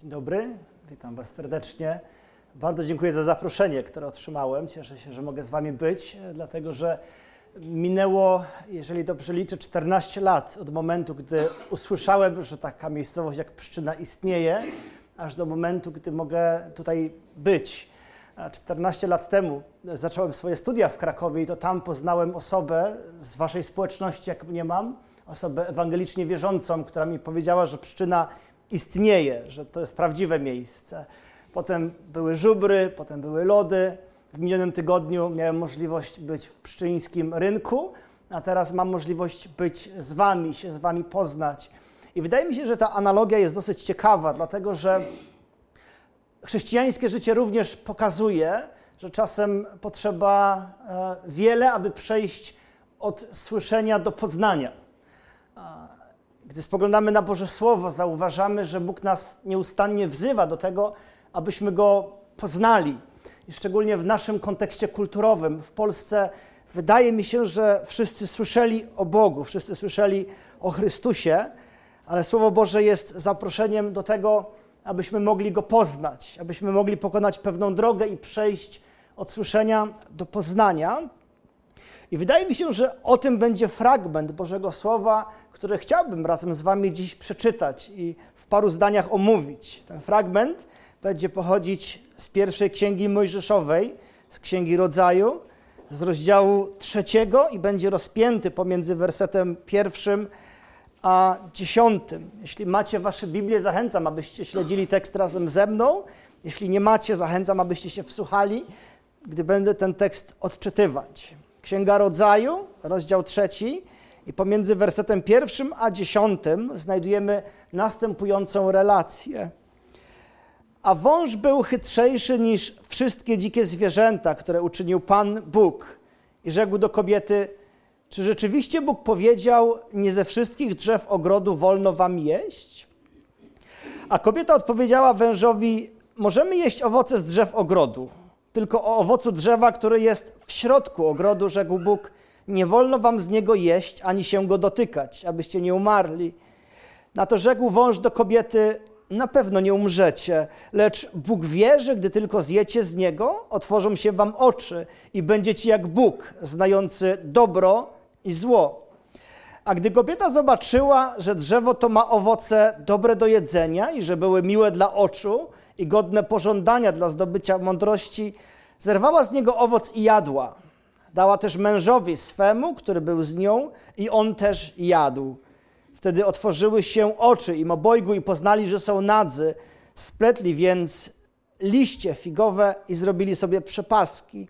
Dzień dobry, witam Was serdecznie. Bardzo dziękuję za zaproszenie, które otrzymałem. Cieszę się, że mogę z Wami być, dlatego że minęło, jeżeli dobrze liczę, 14 lat od momentu, gdy usłyszałem, że taka miejscowość jak Pszczyna istnieje, aż do momentu, gdy mogę tutaj być. 14 lat temu zacząłem swoje studia w Krakowie i to tam poznałem osobę z Waszej społeczności, jak mnie mam, osobę ewangelicznie wierzącą, która mi powiedziała, że Pszczyna istnieje, że to jest prawdziwe miejsce. Potem były żubry, potem były lody. W minionym tygodniu miałem możliwość być w pszczyńskim rynku, a teraz mam możliwość być z Wami, się z Wami poznać. I wydaje mi się, że ta analogia jest dosyć ciekawa, dlatego że chrześcijańskie życie również pokazuje, że czasem potrzeba e, wiele, aby przejść od słyszenia do poznania. Gdy spoglądamy na Boże Słowo, zauważamy, że Bóg nas nieustannie wzywa do tego, abyśmy Go poznali. I szczególnie w naszym kontekście kulturowym w Polsce wydaje mi się, że wszyscy słyszeli o Bogu, wszyscy słyszeli o Chrystusie, ale Słowo Boże jest zaproszeniem do tego, abyśmy mogli Go poznać, abyśmy mogli pokonać pewną drogę i przejść od słyszenia do poznania. I wydaje mi się, że o tym będzie fragment Bożego Słowa, który chciałbym razem z Wami dziś przeczytać i w paru zdaniach omówić. Ten fragment będzie pochodzić z pierwszej księgi Mojżeszowej, z księgi rodzaju, z rozdziału trzeciego i będzie rozpięty pomiędzy wersetem pierwszym a dziesiątym. Jeśli macie Wasze Biblię, zachęcam, abyście śledzili tekst razem ze mną. Jeśli nie macie, zachęcam, abyście się wsłuchali, gdy będę ten tekst odczytywać. Księga Rodzaju, rozdział trzeci i pomiędzy wersetem pierwszym a dziesiątym znajdujemy następującą relację. A wąż był chytrzejszy niż wszystkie dzikie zwierzęta, które uczynił Pan Bóg. I rzekł do kobiety: Czy rzeczywiście Bóg powiedział: Nie ze wszystkich drzew ogrodu wolno wam jeść? A kobieta odpowiedziała wężowi: Możemy jeść owoce z drzew ogrodu, tylko o owocu drzewa, który jest w środku ogrodu, rzekł Bóg: Nie wolno wam z niego jeść, ani się go dotykać, abyście nie umarli. Na to rzekł wąż do kobiety: Na pewno nie umrzecie, lecz Bóg wie, że gdy tylko zjecie z niego, otworzą się wam oczy i będziecie jak Bóg, znający dobro i zło. A gdy kobieta zobaczyła, że drzewo to ma owoce dobre do jedzenia i że były miłe dla oczu i godne pożądania dla zdobycia mądrości, zerwała z niego owoc i jadła. Dała też mężowi swemu, który był z nią, i on też jadł. Wtedy otworzyły się oczy im obojgu i poznali, że są nadzy. Spletli więc liście figowe i zrobili sobie przepaski.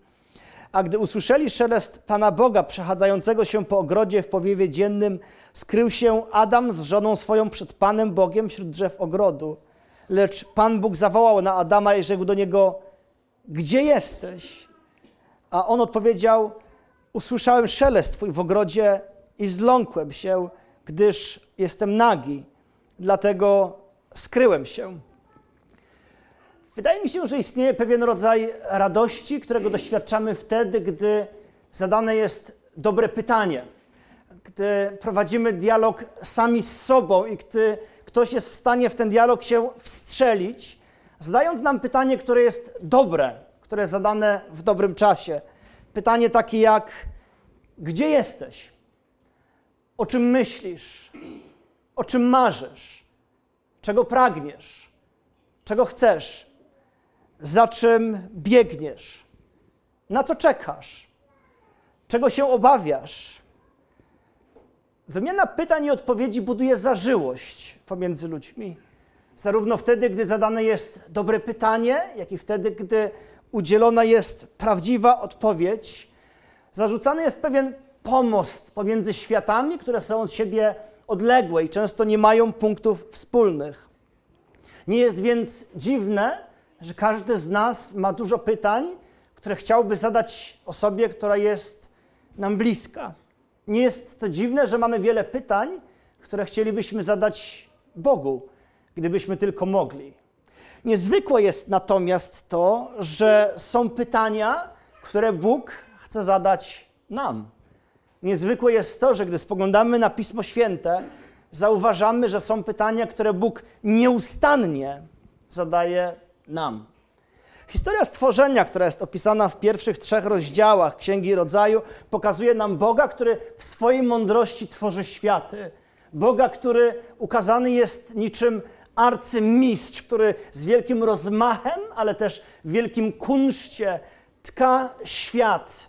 A gdy usłyszeli szelest Pana Boga przechadzającego się po ogrodzie w powiewie dziennym, skrył się Adam z żoną swoją przed Panem Bogiem wśród drzew ogrodu. Lecz Pan Bóg zawołał na Adama i rzekł do niego: Gdzie jesteś? A on odpowiedział: Usłyszałem szelest twój w ogrodzie i zląkłem się, gdyż jestem nagi, dlatego skryłem się. Wydaje mi się, że istnieje pewien rodzaj radości, którego doświadczamy wtedy, gdy zadane jest dobre pytanie, gdy prowadzimy dialog sami z sobą i gdy ktoś jest w stanie w ten dialog się wstrzelić, zadając nam pytanie, które jest dobre, które zadane w dobrym czasie. Pytanie takie jak: Gdzie jesteś? O czym myślisz? O czym marzysz? Czego pragniesz? Czego chcesz? Za czym biegniesz? Na co czekasz? Czego się obawiasz? Wymiana pytań i odpowiedzi buduje zażyłość pomiędzy ludźmi. Zarówno wtedy, gdy zadane jest dobre pytanie, jak i wtedy, gdy udzielona jest prawdziwa odpowiedź. Zarzucany jest pewien pomost pomiędzy światami, które są od siebie odległe i często nie mają punktów wspólnych. Nie jest więc dziwne, że każdy z nas ma dużo pytań, które chciałby zadać osobie, która jest nam bliska. Nie jest to dziwne, że mamy wiele pytań, które chcielibyśmy zadać Bogu, gdybyśmy tylko mogli. Niezwykłe jest natomiast to, że są pytania, które Bóg chce zadać nam. Niezwykłe jest to, że gdy spoglądamy na Pismo Święte, zauważamy, że są pytania, które Bóg nieustannie zadaje nam. Historia stworzenia, która jest opisana w pierwszych trzech rozdziałach Księgi Rodzaju, pokazuje nam Boga, który w swojej mądrości tworzy światy. Boga, który ukazany jest niczym arcymistrz, który z wielkim rozmachem, ale też w wielkim kunszcie tka świat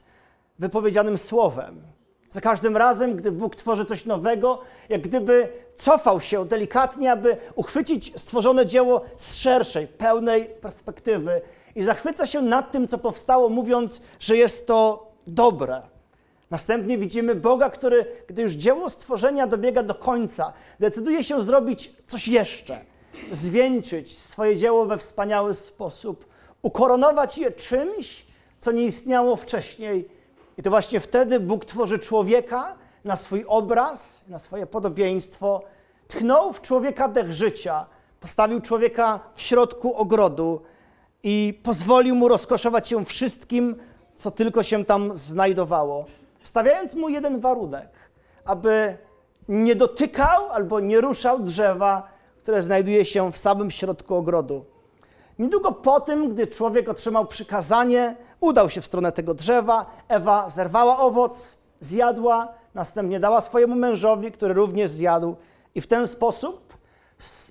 wypowiedzianym słowem. Za każdym razem, gdy Bóg tworzy coś nowego, jak gdyby cofał się delikatnie, aby uchwycić stworzone dzieło z szerszej, pełnej perspektywy i zachwyca się nad tym, co powstało, mówiąc, że jest to dobre. Następnie widzimy Boga, który, gdy już dzieło stworzenia dobiega do końca, decyduje się zrobić coś jeszcze, zwieńczyć swoje dzieło we wspaniały sposób, ukoronować je czymś, co nie istniało wcześniej. I to właśnie wtedy Bóg tworzy człowieka na swój obraz, na swoje podobieństwo, tchnął w człowieka dech życia, postawił człowieka w środku ogrodu i pozwolił mu rozkoszować się wszystkim, co tylko się tam znajdowało, stawiając mu jeden warunek, aby nie dotykał albo nie ruszał drzewa, które znajduje się w samym środku ogrodu. Niedługo po tym, gdy człowiek otrzymał przykazanie, udał się w stronę tego drzewa. Ewa zerwała owoc, zjadła, następnie dała swojemu mężowi, który również zjadł, i w ten sposób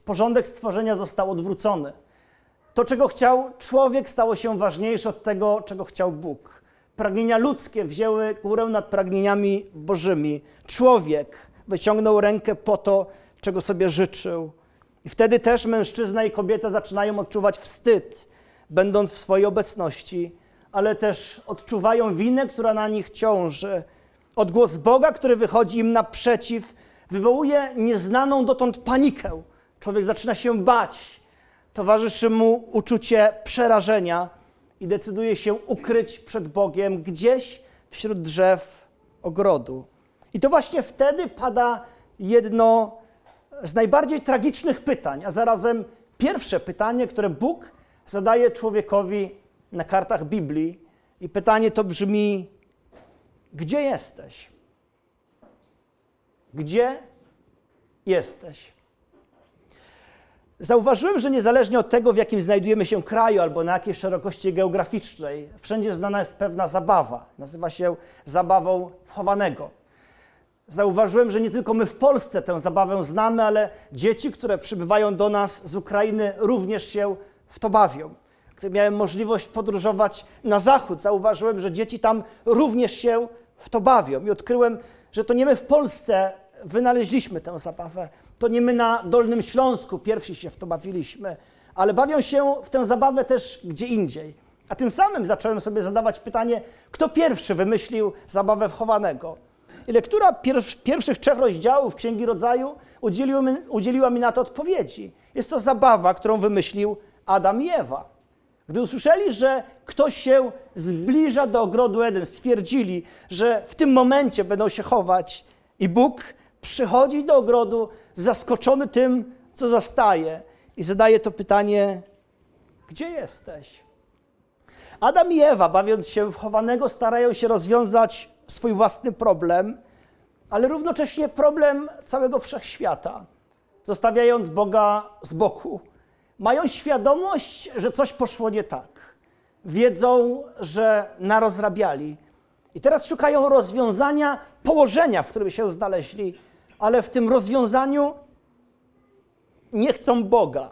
porządek stworzenia został odwrócony. To, czego chciał człowiek, stało się ważniejsze od tego, czego chciał Bóg. Pragnienia ludzkie wzięły górę nad pragnieniami bożymi. Człowiek wyciągnął rękę po to, czego sobie życzył. I wtedy też mężczyzna i kobieta zaczynają odczuwać wstyd, będąc w swojej obecności, ale też odczuwają winę, która na nich ciąży. Odgłos Boga, który wychodzi im naprzeciw, wywołuje nieznaną dotąd panikę. Człowiek zaczyna się bać, towarzyszy mu uczucie przerażenia i decyduje się ukryć przed Bogiem gdzieś wśród drzew ogrodu. I to właśnie wtedy pada jedno z najbardziej tragicznych pytań, a zarazem pierwsze pytanie, które Bóg zadaje człowiekowi na kartach Biblii. I pytanie to brzmi: Gdzie jesteś? Gdzie jesteś? Zauważyłem, że niezależnie od tego, w jakim znajdujemy się kraju albo na jakiej szerokości geograficznej, wszędzie znana jest pewna zabawa. Nazywa się zabawą chowanego. Zauważyłem, że nie tylko my w Polsce tę zabawę znamy, ale dzieci, które przybywają do nas z Ukrainy, również się w to bawią. Gdy miałem możliwość podróżować na zachód, zauważyłem, że dzieci tam również się w to bawią. I odkryłem, że to nie my w Polsce wynaleźliśmy tę zabawę. To nie my na Dolnym Śląsku pierwsi się w to bawiliśmy, ale bawią się w tę zabawę też gdzie indziej. A tym samym zacząłem sobie zadawać pytanie, kto pierwszy wymyślił zabawę wchowanego. Lektura pierwszych trzech rozdziałów Księgi Rodzaju udzieliła mi, udzieliła mi na to odpowiedzi. Jest to zabawa, którą wymyślił Adam i Ewa. Gdy usłyszeli, że ktoś się zbliża do ogrodu Eden, stwierdzili, że w tym momencie będą się chować i Bóg przychodzi do ogrodu zaskoczony tym, co zastaje i zadaje to pytanie: Gdzie jesteś? Adam i Ewa, bawiąc się w chowanego, starają się rozwiązać swój własny problem, ale równocześnie problem całego wszechświata, zostawiając Boga z boku. Mają świadomość, że coś poszło nie tak. Wiedzą, że narozrabiali. I teraz szukają rozwiązania położenia, w którym się znaleźli, ale w tym rozwiązaniu nie chcą Boga.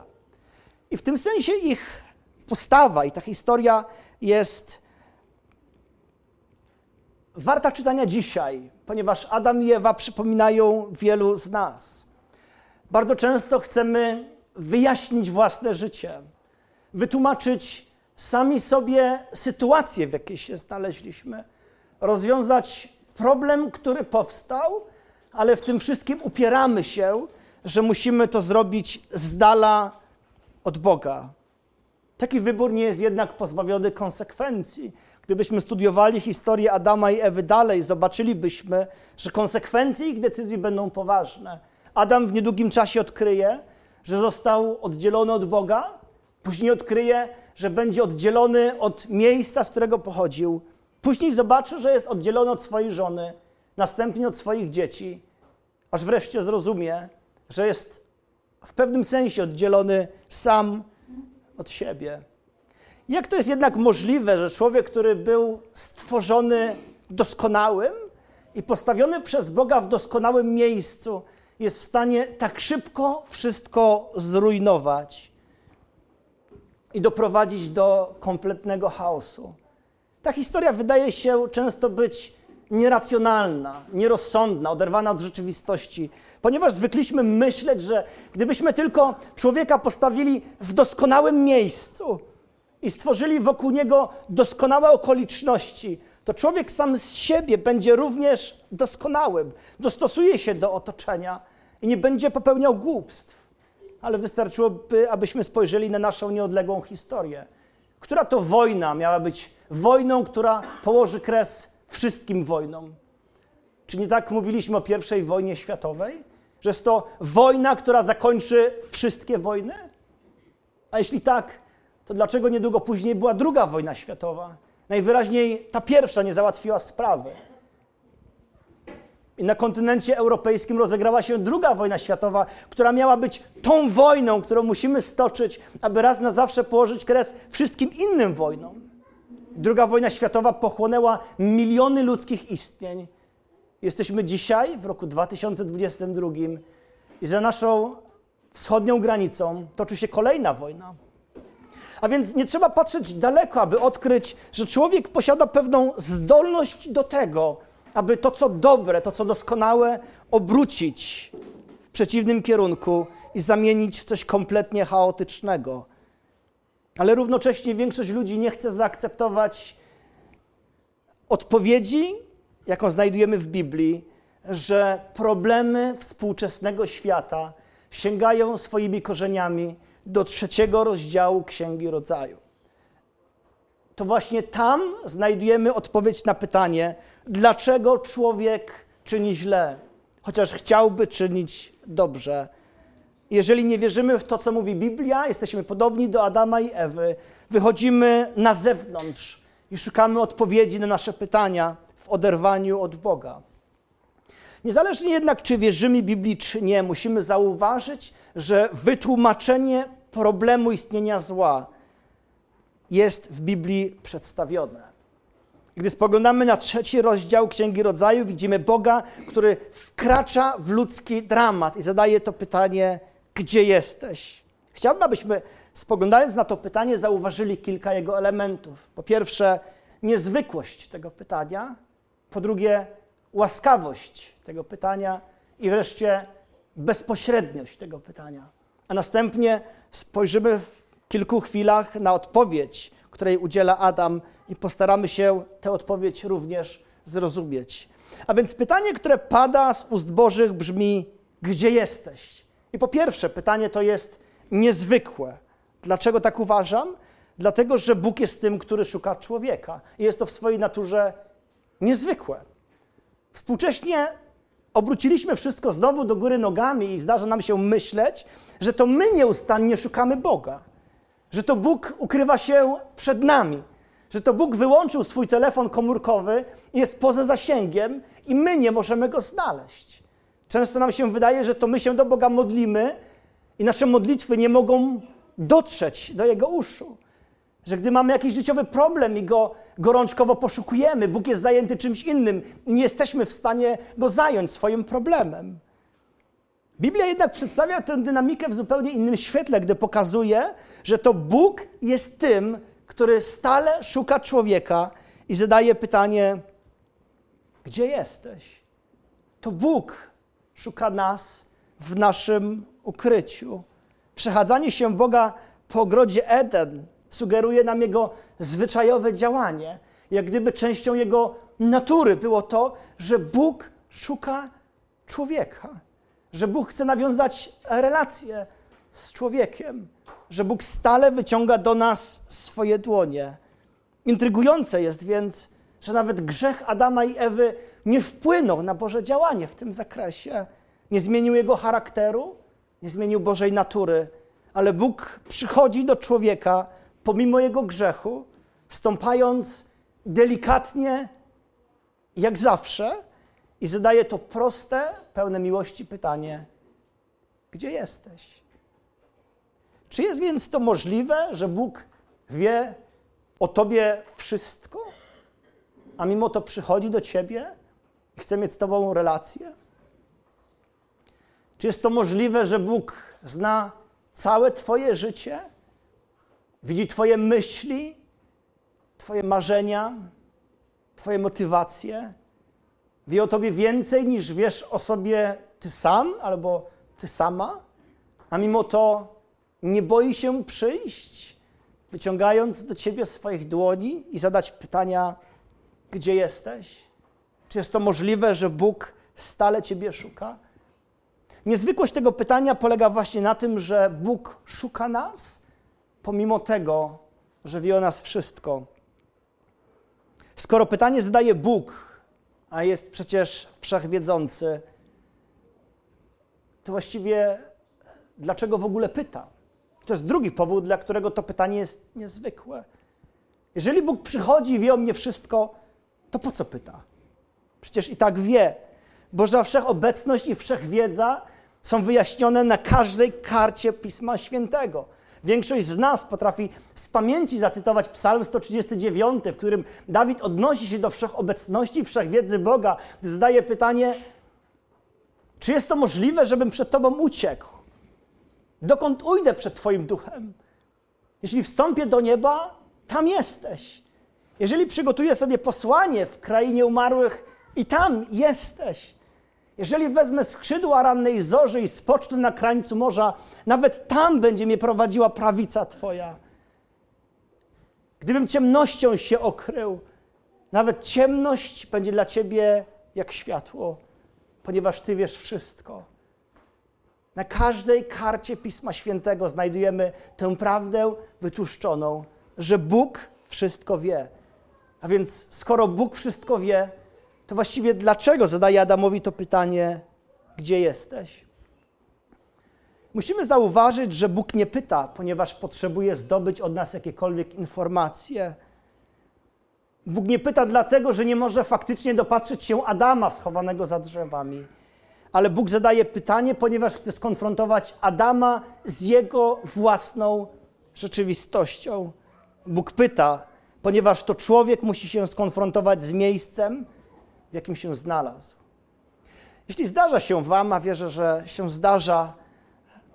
I w tym sensie ich postawa i ta historia jest warta czytania dzisiaj, ponieważ Adam i Ewa przypominają wielu z nas. Bardzo często chcemy wyjaśnić własne życie, wytłumaczyć sami sobie sytuację, w jakiej się znaleźliśmy, rozwiązać problem, który powstał, ale w tym wszystkim upieramy się, że musimy to zrobić z dala od Boga. Taki wybór nie jest jednak pozbawiony konsekwencji. Gdybyśmy studiowali historię Adama i Ewy dalej, zobaczylibyśmy, że konsekwencje ich decyzji będą poważne. Adam w niedługim czasie odkryje, że został oddzielony od Boga, później odkryje, że będzie oddzielony od miejsca, z którego pochodził, później zobaczy, że jest oddzielony od swojej żony, następnie od swoich dzieci, aż wreszcie zrozumie, że jest w pewnym sensie oddzielony sam od siebie. Jak to jest jednak możliwe, że człowiek, który był stworzony doskonałym i postawiony przez Boga w doskonałym miejscu, jest w stanie tak szybko wszystko zrujnować i doprowadzić do kompletnego chaosu? Ta historia wydaje się często być nieracjonalna, nierozsądna, oderwana od rzeczywistości, ponieważ zwykliśmy myśleć, że gdybyśmy tylko człowieka postawili w doskonałym miejscu i stworzyli wokół niego doskonałe okoliczności, to człowiek sam z siebie będzie również doskonałym, dostosuje się do otoczenia i nie będzie popełniał głupstw. Ale wystarczyłoby, abyśmy spojrzeli na naszą nieodległą historię. Która to wojna miała być wojną, która położy kres wszystkim wojnom. Czy nie tak mówiliśmy o I wojnie światowej? Że jest to wojna, która zakończy wszystkie wojny? A jeśli tak, to dlaczego niedługo później była druga wojna światowa? Najwyraźniej ta pierwsza nie załatwiła sprawy. I na kontynencie europejskim rozegrała się druga wojna światowa, która miała być tą wojną, którą musimy stoczyć, aby raz na zawsze położyć kres wszystkim innym wojnom. Druga wojna światowa pochłonęła miliony ludzkich istnień. Jesteśmy dzisiaj, w roku 2022, i za naszą wschodnią granicą toczy się kolejna wojna. A więc nie trzeba patrzeć daleko, aby odkryć, że człowiek posiada pewną zdolność do tego, aby to, co dobre, to, co doskonałe, obrócić w przeciwnym kierunku i zamienić w coś kompletnie chaotycznego. Ale równocześnie większość ludzi nie chce zaakceptować odpowiedzi, jaką znajdujemy w Biblii, że problemy współczesnego świata sięgają swoimi korzeniami do trzeciego rozdziału Księgi Rodzaju. To właśnie tam znajdujemy odpowiedź na pytanie, dlaczego człowiek czyni źle, chociaż chciałby czynić dobrze. Jeżeli nie wierzymy w to, co mówi Biblia, jesteśmy podobni do Adama i Ewy, wychodzimy na zewnątrz i szukamy odpowiedzi na nasze pytania w oderwaniu od Boga. Niezależnie jednak, czy wierzymy Biblii, czy nie, musimy zauważyć, że wytłumaczenie problemu istnienia zła jest w Biblii przedstawione. Gdy spoglądamy na trzeci rozdział Księgi Rodzaju, widzimy Boga, który wkracza w ludzki dramat i zadaje to pytanie: Gdzie jesteś? Chciałbym, abyśmy spoglądając na to pytanie, zauważyli kilka jego elementów. Po pierwsze, niezwykłość tego pytania, po drugie, łaskawość tego pytania i wreszcie bezpośredniość tego pytania. A następnie spojrzymy w kilku chwilach na odpowiedź, której udziela Adam, i postaramy się tę odpowiedź również zrozumieć. A więc pytanie, które pada z ust Bożych brzmi: Gdzie jesteś? I po pierwsze, pytanie to jest niezwykłe. Dlaczego tak uważam? Dlatego, że Bóg jest tym, który szuka człowieka. I jest to w swojej naturze niezwykłe. Współcześnie obróciliśmy wszystko znowu do góry nogami i zdarza nam się myśleć, że to my nieustannie szukamy Boga, że to Bóg ukrywa się przed nami, że to Bóg wyłączył swój telefon komórkowy i jest poza zasięgiem i my nie możemy go znaleźć. Często nam się wydaje, że to my się do Boga modlimy i nasze modlitwy nie mogą dotrzeć do Jego uszu. Że gdy mamy jakiś życiowy problem i go gorączkowo poszukujemy, Bóg jest zajęty czymś innym i nie jesteśmy w stanie go zająć swoim problemem. Biblia jednak przedstawia tę dynamikę w zupełnie innym świetle, gdy pokazuje, że to Bóg jest tym, który stale szuka człowieka i zadaje pytanie: Gdzie jesteś? To Bóg szuka nas w naszym ukryciu. Przechadzanie się Boga po ogrodzie Eden sugeruje nam jego zwyczajowe działanie, jak gdyby częścią jego natury było to, że Bóg szuka człowieka, że Bóg chce nawiązać relację z człowiekiem, że Bóg stale wyciąga do nas swoje dłonie. Intrygujące jest więc, że nawet grzech Adama i Ewy nie wpłynął na Boże działanie w tym zakresie. Nie zmienił jego charakteru, nie zmienił Bożej natury, ale Bóg przychodzi do człowieka pomimo jego grzechu, stąpając delikatnie, jak zawsze, i zadaje to proste, pełne miłości pytanie: Gdzie jesteś? Czy jest więc to możliwe, że Bóg wie o tobie wszystko, a mimo to przychodzi do ciebie i chce mieć z tobą relację? Czy jest to możliwe, że Bóg zna całe twoje życie? Widzi twoje myśli, twoje marzenia, twoje motywacje? Wie o tobie więcej niż wiesz o sobie ty sam albo ty sama, a mimo to nie boi się przyjść, wyciągając do ciebie swoich dłoni i zadać pytania, gdzie jesteś? Czy jest to możliwe, że Bóg stale ciebie szuka? Niezwykłość tego pytania polega właśnie na tym, że Bóg szuka nas, pomimo tego, że wie o nas wszystko. Skoro pytanie zadaje Bóg, a jest przecież wszechwiedzący, to właściwie dlaczego w ogóle pyta? To jest drugi powód, dla którego to pytanie jest niezwykłe. Jeżeli Bóg przychodzi i wie o mnie wszystko, to po co pyta? Przecież i tak wie. Boża wszechobecność i wszechwiedza są wyjaśnione na każdej karcie Pisma Świętego. Większość z nas potrafi z pamięci zacytować Psalm 139, w którym Dawid odnosi się do wszechobecności i wszechwiedzy Boga, gdy zadaje pytanie, czy jest to możliwe, żebym przed Tobą uciekł? Dokąd ujdę przed Twoim duchem? Jeśli wstąpię do nieba, tam jesteś. Jeżeli przygotuję sobie posłanie w krainie umarłych, i tam jesteś. Jeżeli wezmę skrzydła rannej zorzy i spocznę na krańcu morza, nawet tam będzie mnie prowadziła prawica Twoja. Gdybym ciemnością się okrył, nawet ciemność będzie dla Ciebie jak światło, ponieważ Ty wiesz wszystko. Na każdej karcie Pisma Świętego znajdujemy tę prawdę wytłuszczoną, że Bóg wszystko wie. A więc skoro Bóg wszystko wie, to właściwie dlaczego zadaje Adamowi to pytanie, gdzie jesteś? Musimy zauważyć, że Bóg nie pyta, ponieważ potrzebuje zdobyć od nas jakiekolwiek informacje. Bóg nie pyta dlatego, że nie może faktycznie dopatrzeć się Adama schowanego za drzewami. Ale Bóg zadaje pytanie, ponieważ chce skonfrontować Adama z jego własną rzeczywistością. Bóg pyta, ponieważ to człowiek musi się skonfrontować z miejscem, w jakim się znalazł. Jeśli zdarza się Wam, a wierzę, że się zdarza,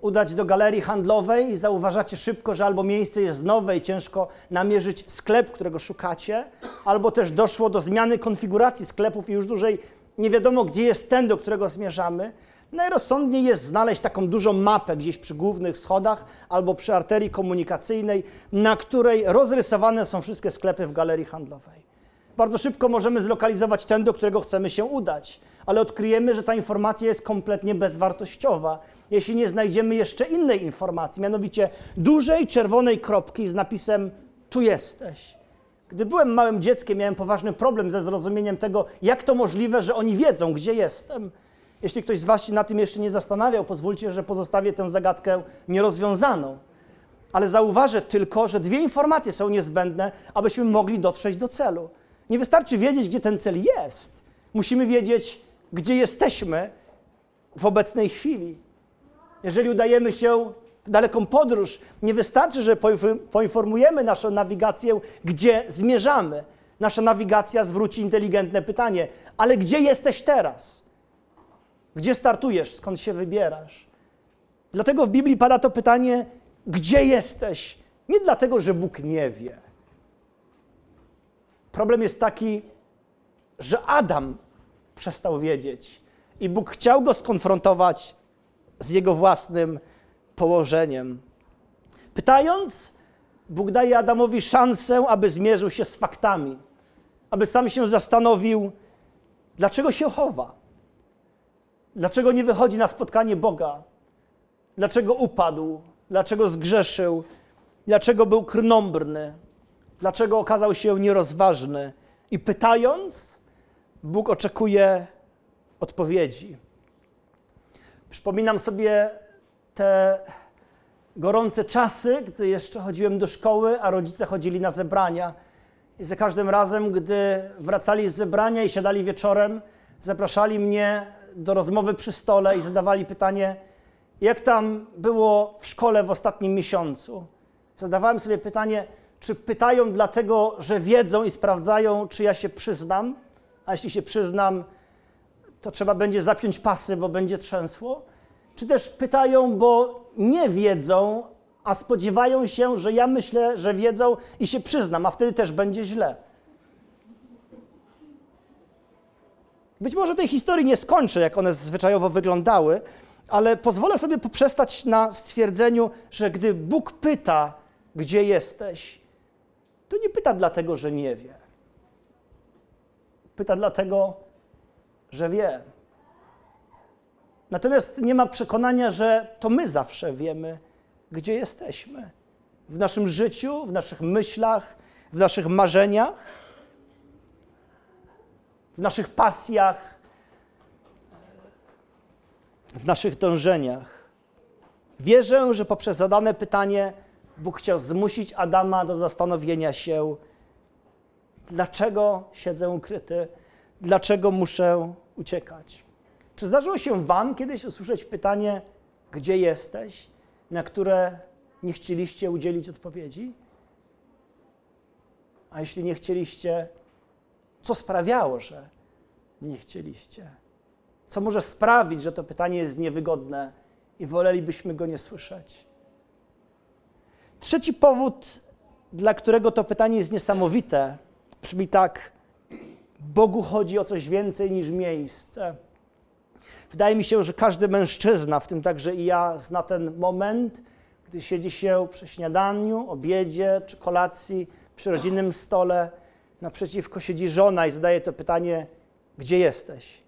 udać do galerii handlowej i zauważacie szybko, że albo miejsce jest nowe i ciężko namierzyć sklep, którego szukacie, albo też doszło do zmiany konfiguracji sklepów i już dłużej nie wiadomo, gdzie jest ten, do którego zmierzamy, najrozsądniej jest znaleźć taką dużą mapę gdzieś przy głównych schodach albo przy arterii komunikacyjnej, na której rozrysowane są wszystkie sklepy w galerii handlowej. Bardzo szybko możemy zlokalizować ten, do którego chcemy się udać, ale odkryjemy, że ta informacja jest kompletnie bezwartościowa, jeśli nie znajdziemy jeszcze innej informacji, mianowicie dużej czerwonej kropki z napisem Tu jesteś. Gdy byłem małym dzieckiem, miałem poważny problem ze zrozumieniem tego, jak to możliwe, że oni wiedzą, gdzie jestem. Jeśli ktoś z Was się na tym jeszcze nie zastanawiał, pozwólcie, że pozostawię tę zagadkę nierozwiązaną. Ale zauważę tylko, że dwie informacje są niezbędne, abyśmy mogli dotrzeć do celu. Nie wystarczy wiedzieć, gdzie ten cel jest. Musimy wiedzieć, gdzie jesteśmy w obecnej chwili. Jeżeli udajemy się w daleką podróż, nie wystarczy, że poinformujemy naszą nawigację, gdzie zmierzamy. Nasza nawigacja zwróci inteligentne pytanie: ale gdzie jesteś teraz? Gdzie startujesz? Skąd się wybierasz? Dlatego w Biblii pada to pytanie: gdzie jesteś? Nie dlatego, że Bóg nie wie Problem jest taki, że Adam przestał wiedzieć i Bóg chciał go skonfrontować z jego własnym położeniem. Pytając, Bóg daje Adamowi szansę, aby zmierzył się z faktami, aby sam się zastanowił, dlaczego się chowa, dlaczego nie wychodzi na spotkanie Boga, dlaczego upadł, dlaczego zgrzeszył, dlaczego był krnąbrny, dlaczego okazał się nierozważny. I pytając, Bóg oczekuje odpowiedzi. Przypominam sobie te gorące czasy, gdy jeszcze chodziłem do szkoły, a rodzice chodzili na zebrania. I za każdym razem, gdy wracali z zebrania i siadali wieczorem, zapraszali mnie do rozmowy przy stole i zadawali pytanie: jak tam było w szkole w ostatnim miesiącu. Zadawałem sobie pytanie, czy pytają dlatego, że wiedzą i sprawdzają, czy ja się przyznam, a jeśli się przyznam, to trzeba będzie zapiąć pasy, bo będzie trzęsło? Czy też pytają, bo nie wiedzą, a spodziewają się, że ja myślę, że wiedzą i się przyznam, a wtedy też będzie źle? Być może tej historii nie skończę, jak one zwyczajowo wyglądały, ale pozwolę sobie poprzestać na stwierdzeniu, że gdy Bóg pyta, gdzie jesteś, to nie pyta dlatego, że nie wie. Pyta dlatego, że wie. Natomiast nie ma przekonania, że to my zawsze wiemy, gdzie jesteśmy. W naszym życiu, w naszych myślach, w naszych marzeniach, w naszych pasjach, w naszych dążeniach. Wierzę, że poprzez zadane pytanie Bóg chciał zmusić Adama do zastanowienia się, dlaczego siedzę ukryty, dlaczego muszę uciekać. Czy zdarzyło się Wam kiedyś usłyszeć pytanie, gdzie jesteś, na które nie chcieliście udzielić odpowiedzi? A jeśli nie chcieliście, co sprawiało, że nie chcieliście? Co może sprawić, że to pytanie jest niewygodne i wolelibyśmy go nie słyszeć? Trzeci powód, dla którego to pytanie jest niesamowite, brzmi tak: Bogu chodzi o coś więcej niż miejsce. Wydaje mi się, że każdy mężczyzna, w tym także i ja, zna ten moment, gdy siedzi się przy śniadaniu, obiedzie czy kolacji, przy rodzinnym stole. Naprzeciwko siedzi żona i zadaje to pytanie: Gdzie jesteś?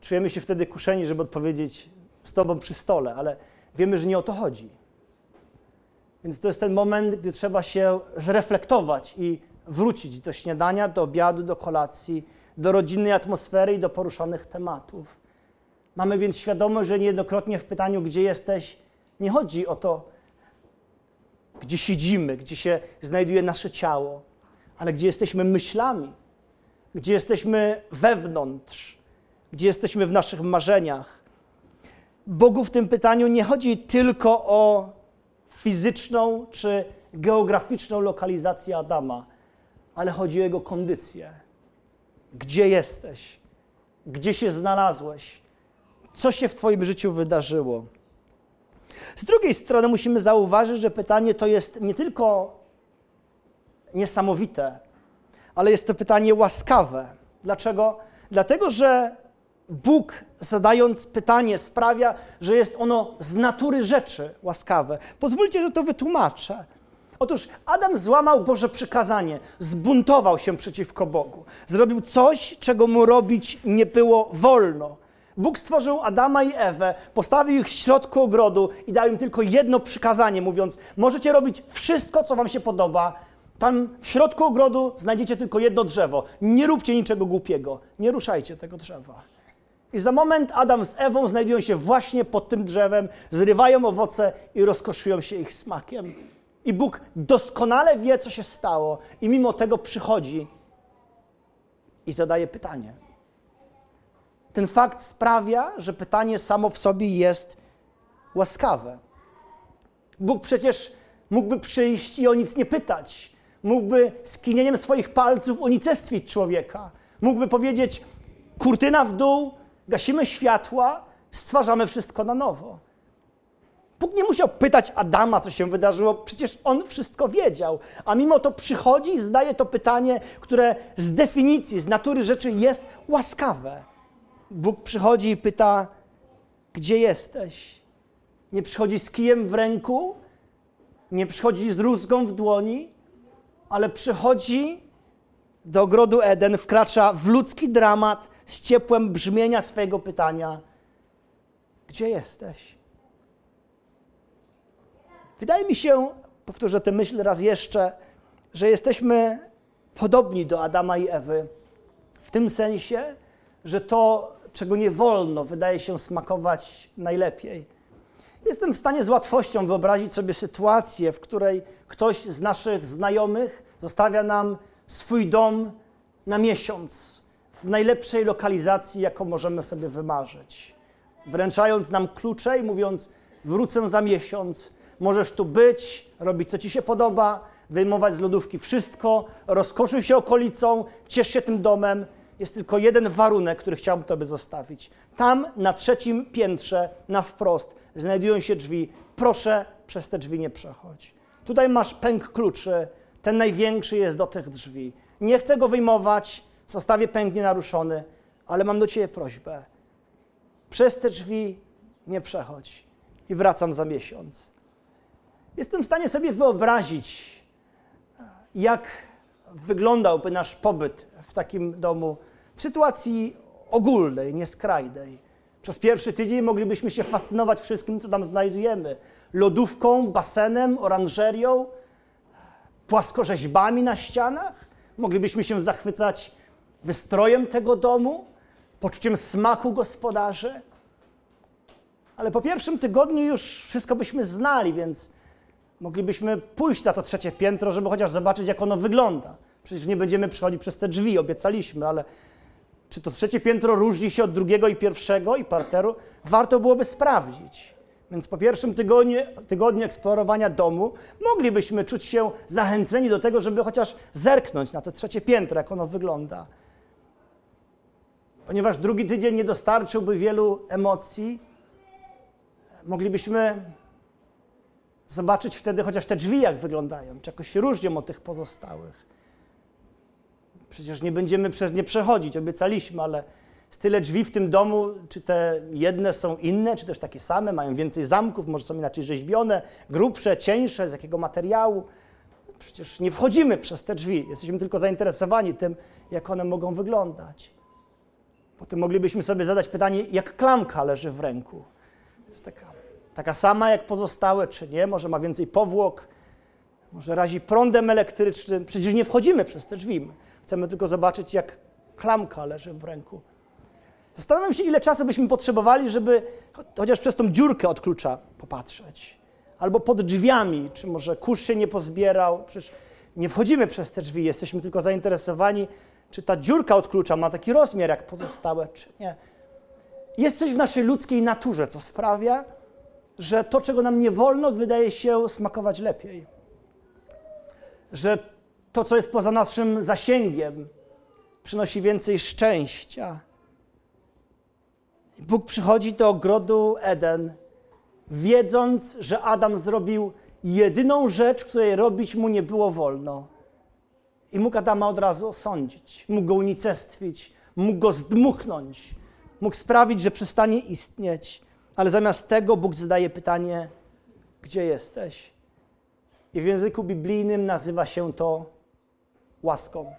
Czujemy się wtedy kuszeni, żeby odpowiedzieć z tobą przy stole, ale wiemy, że nie o to chodzi. Więc to jest ten moment, gdy trzeba się zreflektować i wrócić do śniadania, do obiadu, do kolacji, do rodzinnej atmosfery i do poruszanych tematów. Mamy więc świadomość, że niejednokrotnie w pytaniu, gdzie jesteś, nie chodzi o to, gdzie siedzimy, gdzie się znajduje nasze ciało, ale gdzie jesteśmy myślami, gdzie jesteśmy wewnątrz, gdzie jesteśmy w naszych marzeniach. Bogu w tym pytaniu nie chodzi tylko o fizyczną czy geograficzną lokalizację Adama, ale chodzi o jego kondycję. Gdzie jesteś? Gdzie się znalazłeś? Co się w Twoim życiu wydarzyło? Z drugiej strony musimy zauważyć, że pytanie to jest nie tylko niesamowite, ale jest to pytanie łaskawe. Dlaczego? Dlatego, że Bóg zadając pytanie sprawia, że jest ono z natury rzeczy łaskawe. Pozwólcie, że to wytłumaczę. Otóż Adam złamał Boże przykazanie, zbuntował się przeciwko Bogu. Zrobił coś, czego mu robić nie było wolno. Bóg stworzył Adama i Ewę, postawił ich w środku ogrodu i dał im tylko jedno przykazanie, mówiąc: Możecie robić wszystko, co Wam się podoba. Tam w środku ogrodu znajdziecie tylko jedno drzewo. Nie róbcie niczego głupiego. Nie ruszajcie tego drzewa. I za moment Adam z Ewą znajdują się właśnie pod tym drzewem, zrywają owoce i rozkoszują się ich smakiem. I Bóg doskonale wie, co się stało, i mimo tego przychodzi i zadaje pytanie. Ten fakt sprawia, że pytanie samo w sobie jest łaskawe. Bóg przecież mógłby przyjść i o nic nie pytać. Mógłby skinieniem swoich palców unicestwić człowieka. Mógłby powiedzieć: kurtyna w dół, gasimy światła, stwarzamy wszystko na nowo. Bóg nie musiał pytać Adama, co się wydarzyło, przecież on wszystko wiedział. A mimo to przychodzi i zdaje to pytanie, które z definicji, z natury rzeczy jest łaskawe. Bóg przychodzi i pyta: Gdzie jesteś? Nie przychodzi z kijem w ręku, nie przychodzi z rózgą w dłoni, ale przychodzi do ogrodu Eden, wkracza w ludzki dramat z ciepłem brzmienia swojego pytania: Gdzie jesteś? Wydaje mi się, powtórzę tę myśl raz jeszcze, że jesteśmy podobni do Adama i Ewy w tym sensie, że to, czego nie wolno, wydaje się smakować najlepiej. Jestem w stanie z łatwością wyobrazić sobie sytuację, w której ktoś z naszych znajomych zostawia nam swój dom na miesiąc w najlepszej lokalizacji, jaką możemy sobie wymarzyć. wręczając nam klucze i mówiąc: Wrócę za miesiąc, możesz tu być, robić co ci się podoba, wyjmować z lodówki wszystko, rozkoszuj się okolicą, ciesz się tym domem. Jest tylko jeden warunek, który chciałbym Tobie zostawić. Tam na trzecim piętrze, na wprost, znajdują się drzwi. Proszę przez te drzwi nie przechodź. Tutaj masz pęk kluczy, ten największy jest do tych drzwi. Nie chcę go wyjmować, zostawię pęk nienaruszony, ale mam do Ciebie prośbę. Przez te drzwi nie przechodź. I wracam za miesiąc. Jestem w stanie sobie wyobrazić, jak wyglądałby nasz pobyt w takim domu w sytuacji ogólnej, nieskrajnej. Przez pierwszy tydzień moglibyśmy się fascynować wszystkim, co tam znajdujemy: lodówką, basenem, oranżerią, płaskorzeźbami na ścianach. Moglibyśmy się zachwycać wystrojem tego domu, poczuciem smaku gospodarzy. Ale po pierwszym tygodniu już wszystko byśmy znali, więc moglibyśmy pójść na to trzecie piętro, żeby chociaż zobaczyć, jak ono wygląda. Przecież nie będziemy przechodzić przez te drzwi, obiecaliśmy, ale czy to trzecie piętro różni się od drugiego i pierwszego i parteru? Warto byłoby sprawdzić. Więc po pierwszym tygodniu, tygodniu eksplorowania domu moglibyśmy czuć się zachęceni do tego, żeby chociaż zerknąć na to trzecie piętro, jak ono wygląda. Ponieważ drugi tydzień nie dostarczyłby wielu emocji, moglibyśmy zobaczyć wtedy chociaż te drzwi, jak wyglądają, czy jakoś się różnią od tych pozostałych. Przecież nie będziemy przez nie przechodzić, obiecaliśmy, ale jest tyle drzwi w tym domu, czy te jedne są inne, czy też takie same, mają więcej zamków, może są inaczej rzeźbione, grubsze, cieńsze, z jakiego materiału. Przecież nie wchodzimy przez te drzwi, jesteśmy tylko zainteresowani tym, jak one mogą wyglądać. Potem moglibyśmy sobie zadać pytanie, jak klamka leży w ręku. Jest taka, taka sama jak pozostałe, czy nie? Może ma więcej powłok, może razi prądem elektrycznym. Przecież nie wchodzimy przez te drzwi. Chcemy tylko zobaczyć, jak klamka leży w ręku. Zastanawiam się, ile czasu byśmy potrzebowali, żeby chociaż przez tą dziurkę od klucza popatrzeć. Albo pod drzwiami, czy może kurz się nie pozbierał. Przecież nie wchodzimy przez te drzwi, jesteśmy tylko zainteresowani, czy ta dziurka od klucza ma taki rozmiar jak pozostałe, czy nie. Jest coś w naszej ludzkiej naturze, co sprawia, że to, czego nam nie wolno, wydaje się smakować lepiej. Że to, co jest poza naszym zasięgiem, przynosi więcej szczęścia. Bóg przychodzi do ogrodu Eden, wiedząc, że Adam zrobił jedyną rzecz, której robić mu nie było wolno. I mógł Adama od razu osądzić, mógł go unicestwić, mógł go zdmuchnąć, mógł sprawić, że przestanie istnieć. Ale zamiast tego Bóg zadaje pytanie: Gdzie jesteś? I w języku biblijnym nazywa się to łaską.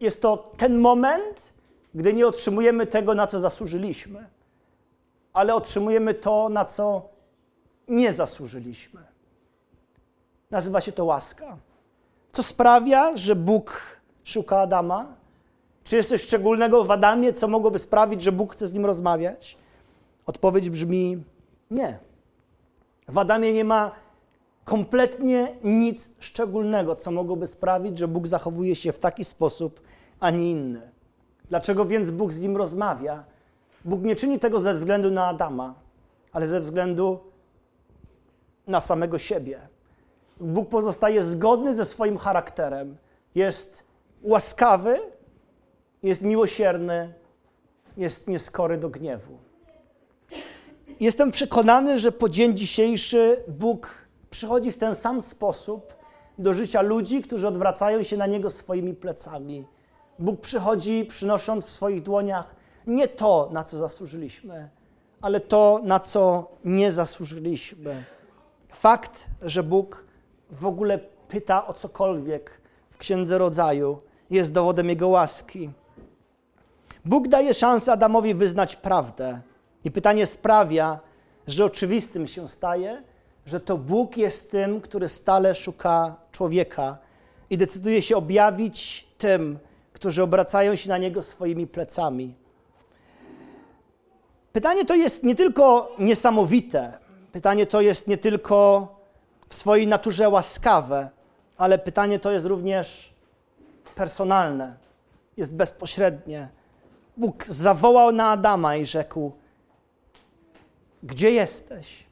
Jest to ten moment, gdy nie otrzymujemy tego, na co zasłużyliśmy, ale otrzymujemy to, na co nie zasłużyliśmy. Nazywa się to łaska. Co sprawia, że Bóg szuka Adama? Czy jest coś szczególnego w Adamie, co mogłoby sprawić, że Bóg chce z nim rozmawiać? Odpowiedź brzmi nie. W Adamie nie ma kompletnie nic szczególnego, co mogłoby sprawić, że Bóg zachowuje się w taki sposób, a nie inny. Dlaczego więc Bóg z nim rozmawia? Bóg nie czyni tego ze względu na Adama, ale ze względu na samego siebie. Bóg pozostaje zgodny ze swoim charakterem. Jest łaskawy, jest miłosierny, jest nieskory do gniewu. Jestem przekonany, że po dzień dzisiejszy Bóg przychodzi w ten sam sposób do życia ludzi, którzy odwracają się na Niego swoimi plecami. Bóg przychodzi, przynosząc w swoich dłoniach nie to, na co zasłużyliśmy, ale to, na co nie zasłużyliśmy. Fakt, że Bóg w ogóle pyta o cokolwiek w Księdze Rodzaju, jest dowodem Jego łaski. Bóg daje szansę Adamowi wyznać prawdę. I pytanie sprawia, że oczywistym się staje, że to Bóg jest tym, który stale szuka człowieka i decyduje się objawić tym, którzy obracają się na niego swoimi plecami. Pytanie to jest nie tylko niesamowite, pytanie to jest nie tylko w swojej naturze łaskawe, ale pytanie to jest również personalne, jest bezpośrednie. Bóg zawołał na Adama i rzekł: Gdzie jesteś?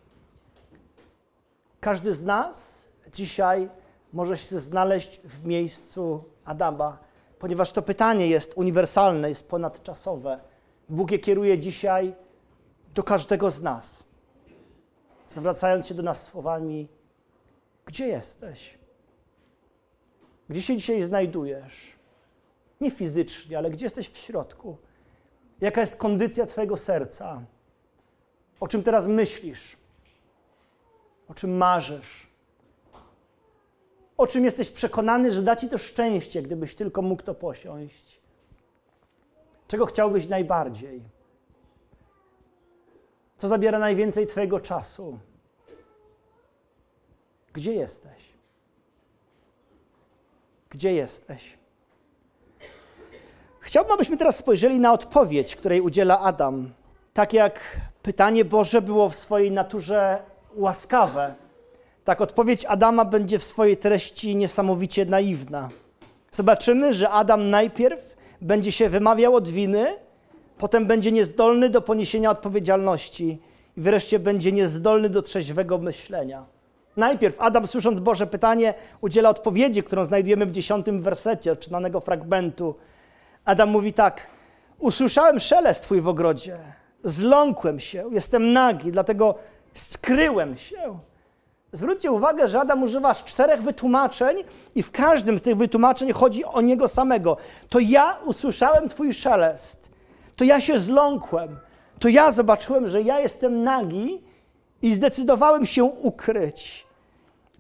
Każdy z nas dzisiaj może się znaleźć w miejscu Adama, ponieważ to pytanie jest uniwersalne, jest ponadczasowe. Bóg je kieruje dzisiaj do każdego z nas, zwracając się do nas słowami: Gdzie jesteś? Gdzie się dzisiaj znajdujesz? Nie fizycznie, ale gdzie jesteś w środku? Jaka jest kondycja Twojego serca? O czym teraz myślisz? O czym marzysz? O czym jesteś przekonany, że da Ci to szczęście, gdybyś tylko mógł to posiąść? Czego chciałbyś najbardziej? Co zabiera najwięcej Twojego czasu? Gdzie jesteś? Gdzie jesteś? Chciałbym, abyśmy teraz spojrzeli na odpowiedź, której udziela Adam. Tak jak pytanie Boże było w swojej naturze łaskawe, tak odpowiedź Adama będzie w swojej treści niesamowicie naiwna. Zobaczymy, że Adam najpierw będzie się wymawiał od winy, potem będzie niezdolny do poniesienia odpowiedzialności i wreszcie będzie niezdolny do trzeźwego myślenia. Najpierw Adam, słysząc Boże pytanie, udziela odpowiedzi, którą znajdujemy w dziesiątym wersecie odczytanego fragmentu. Adam mówi tak: Usłyszałem szelest Twój w ogrodzie, zląkłem się, jestem nagi, dlatego skryłem się. Zwróćcie uwagę, że Adam używa czterech wytłumaczeń i w każdym z tych wytłumaczeń chodzi o niego samego. To ja usłyszałem Twój szelest, to ja się zląkłem, to ja zobaczyłem, że ja jestem nagi i zdecydowałem się ukryć.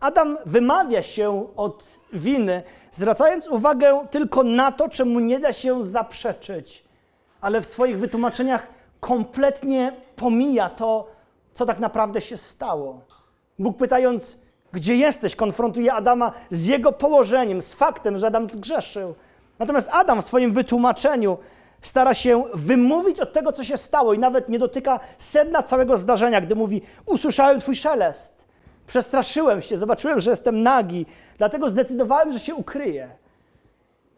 Adam wymawia się od winy, zwracając uwagę tylko na to, czemu nie da się zaprzeczyć, ale w swoich wytłumaczeniach kompletnie pomija to, co tak naprawdę się stało. Bóg pytając, gdzie jesteś, konfrontuje Adama z jego położeniem, z faktem, że Adam zgrzeszył. Natomiast Adam w swoim wytłumaczeniu stara się wymówić od tego, co się stało i nawet nie dotyka sedna całego zdarzenia, gdy mówi: Usłyszałem Twój szelest. Przestraszyłem się, zobaczyłem, że jestem nagi, dlatego zdecydowałem, że się ukryję.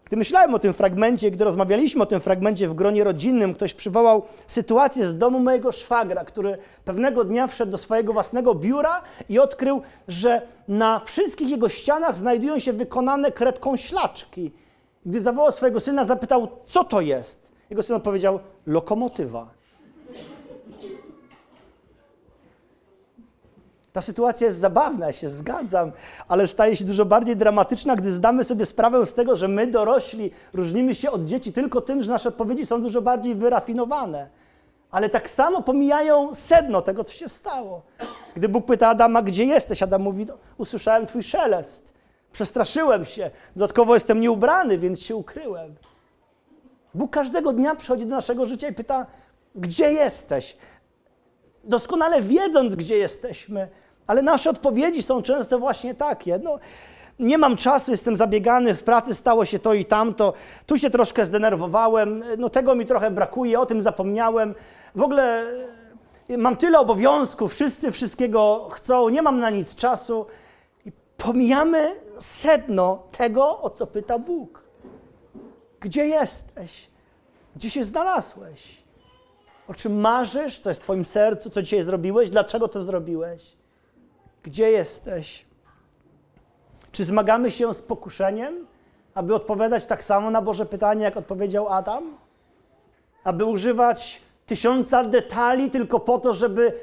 Gdy myślałem o tym fragmencie, gdy rozmawialiśmy o tym fragmencie w gronie rodzinnym, ktoś przywołał sytuację z domu mojego szwagra, który pewnego dnia wszedł do swojego własnego biura i odkrył, że na wszystkich jego ścianach znajdują się wykonane kredką ślaczki. Gdy zawołał swojego syna, zapytał, co to jest. Jego syn odpowiedział, lokomotywa. Ta sytuacja jest zabawna, ja się zgadzam, ale staje się dużo bardziej dramatyczna, gdy zdamy sobie sprawę z tego, że my dorośli różnimy się od dzieci tylko tym, że nasze odpowiedzi są dużo bardziej wyrafinowane. Ale tak samo pomijają sedno tego, co się stało. Gdy Bóg pyta Adama, gdzie jesteś, Adam mówi, no, usłyszałem twój szelest, przestraszyłem się, dodatkowo jestem nieubrany, więc się ukryłem. Bóg każdego dnia przychodzi do naszego życia i pyta, gdzie jesteś? Doskonale wiedząc, gdzie jesteśmy, ale nasze odpowiedzi są często właśnie takie. No, nie mam czasu, jestem zabiegany, w pracy stało się to i tamto, tu się troszkę zdenerwowałem, no tego mi trochę brakuje, o tym zapomniałem. W ogóle e, mam tyle obowiązków, wszyscy wszystkiego chcą, nie mam na nic czasu. I pomijamy sedno tego, o co pyta Bóg. Gdzie jesteś? Gdzie się znalazłeś? O czym marzysz? Co jest w Twoim sercu? Co dzisiaj zrobiłeś? Dlaczego to zrobiłeś? Gdzie jesteś? Czy zmagamy się z pokuszeniem, aby odpowiadać tak samo na Boże pytanie, jak odpowiedział Adam? Aby używać tysiąca detali tylko po to, żeby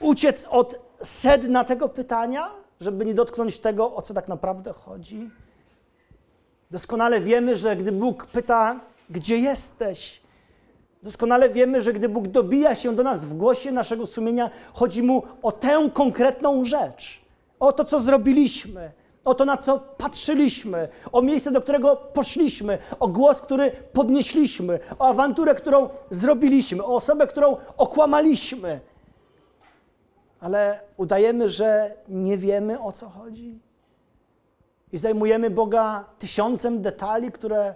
uciec od sedna tego pytania, żeby nie dotknąć tego, o co tak naprawdę chodzi? Doskonale wiemy, że gdy Bóg pyta, gdzie jesteś, doskonale wiemy, że gdy Bóg dobija się do nas w głosie naszego sumienia, chodzi mu o tę konkretną rzecz, o to, co zrobiliśmy, o to, na co patrzyliśmy, o miejsce, do którego poszliśmy, o głos, który podnieśliśmy, o awanturę, którą zrobiliśmy, o osobę, którą okłamaliśmy. Ale udajemy, że nie wiemy o co chodzi. I zajmujemy Boga tysiącem detali, które